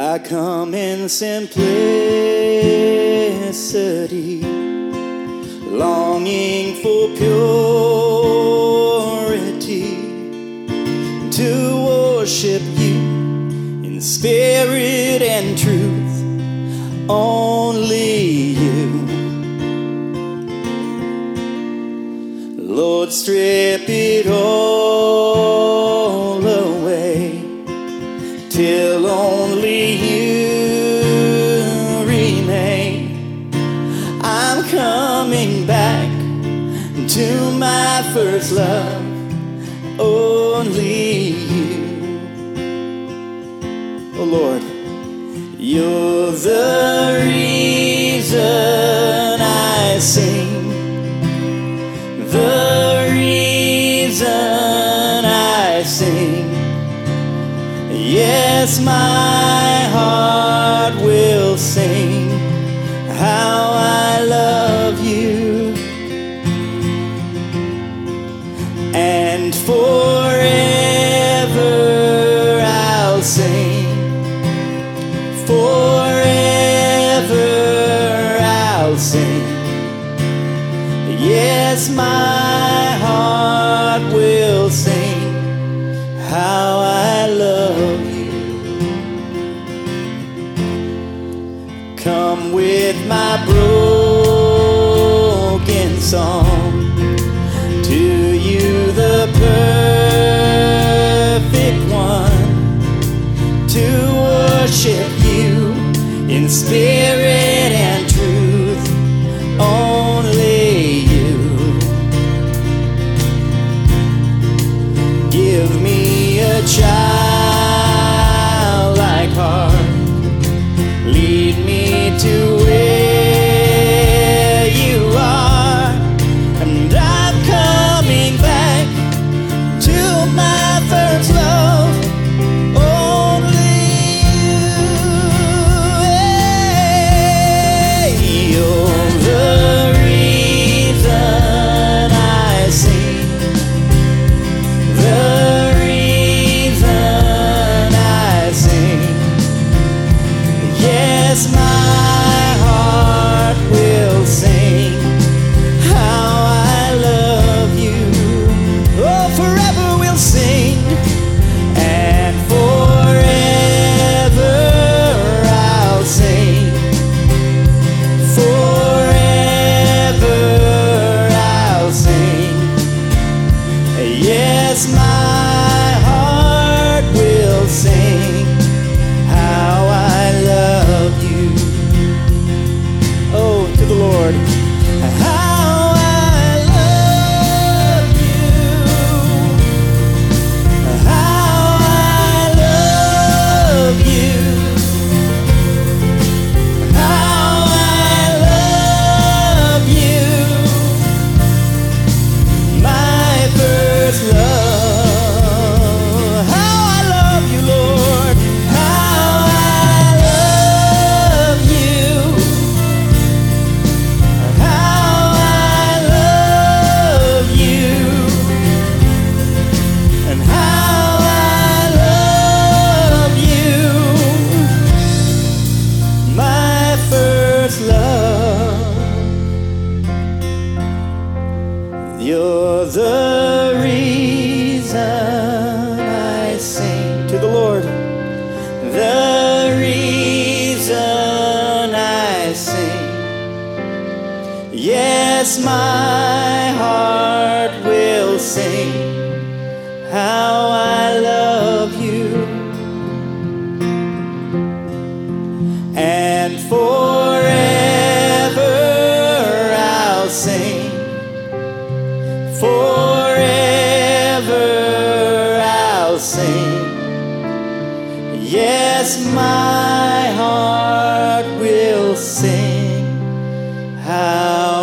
I come in simplicity, longing for purity, to worship you in spirit and truth, only you. Lord, strip it all coming back to my first love, only you. Oh Lord, you're the reason I sing the reason I sing. Yes, my heart I'll sing. Yes, my heart will sing how I love you. Come with my broken song to you, the perfect one, to worship you in spirit a childlike Yes, my You're the reason I sing to the Lord. The reason I sing. Yes, my heart will sing how Yes, my heart will sing. How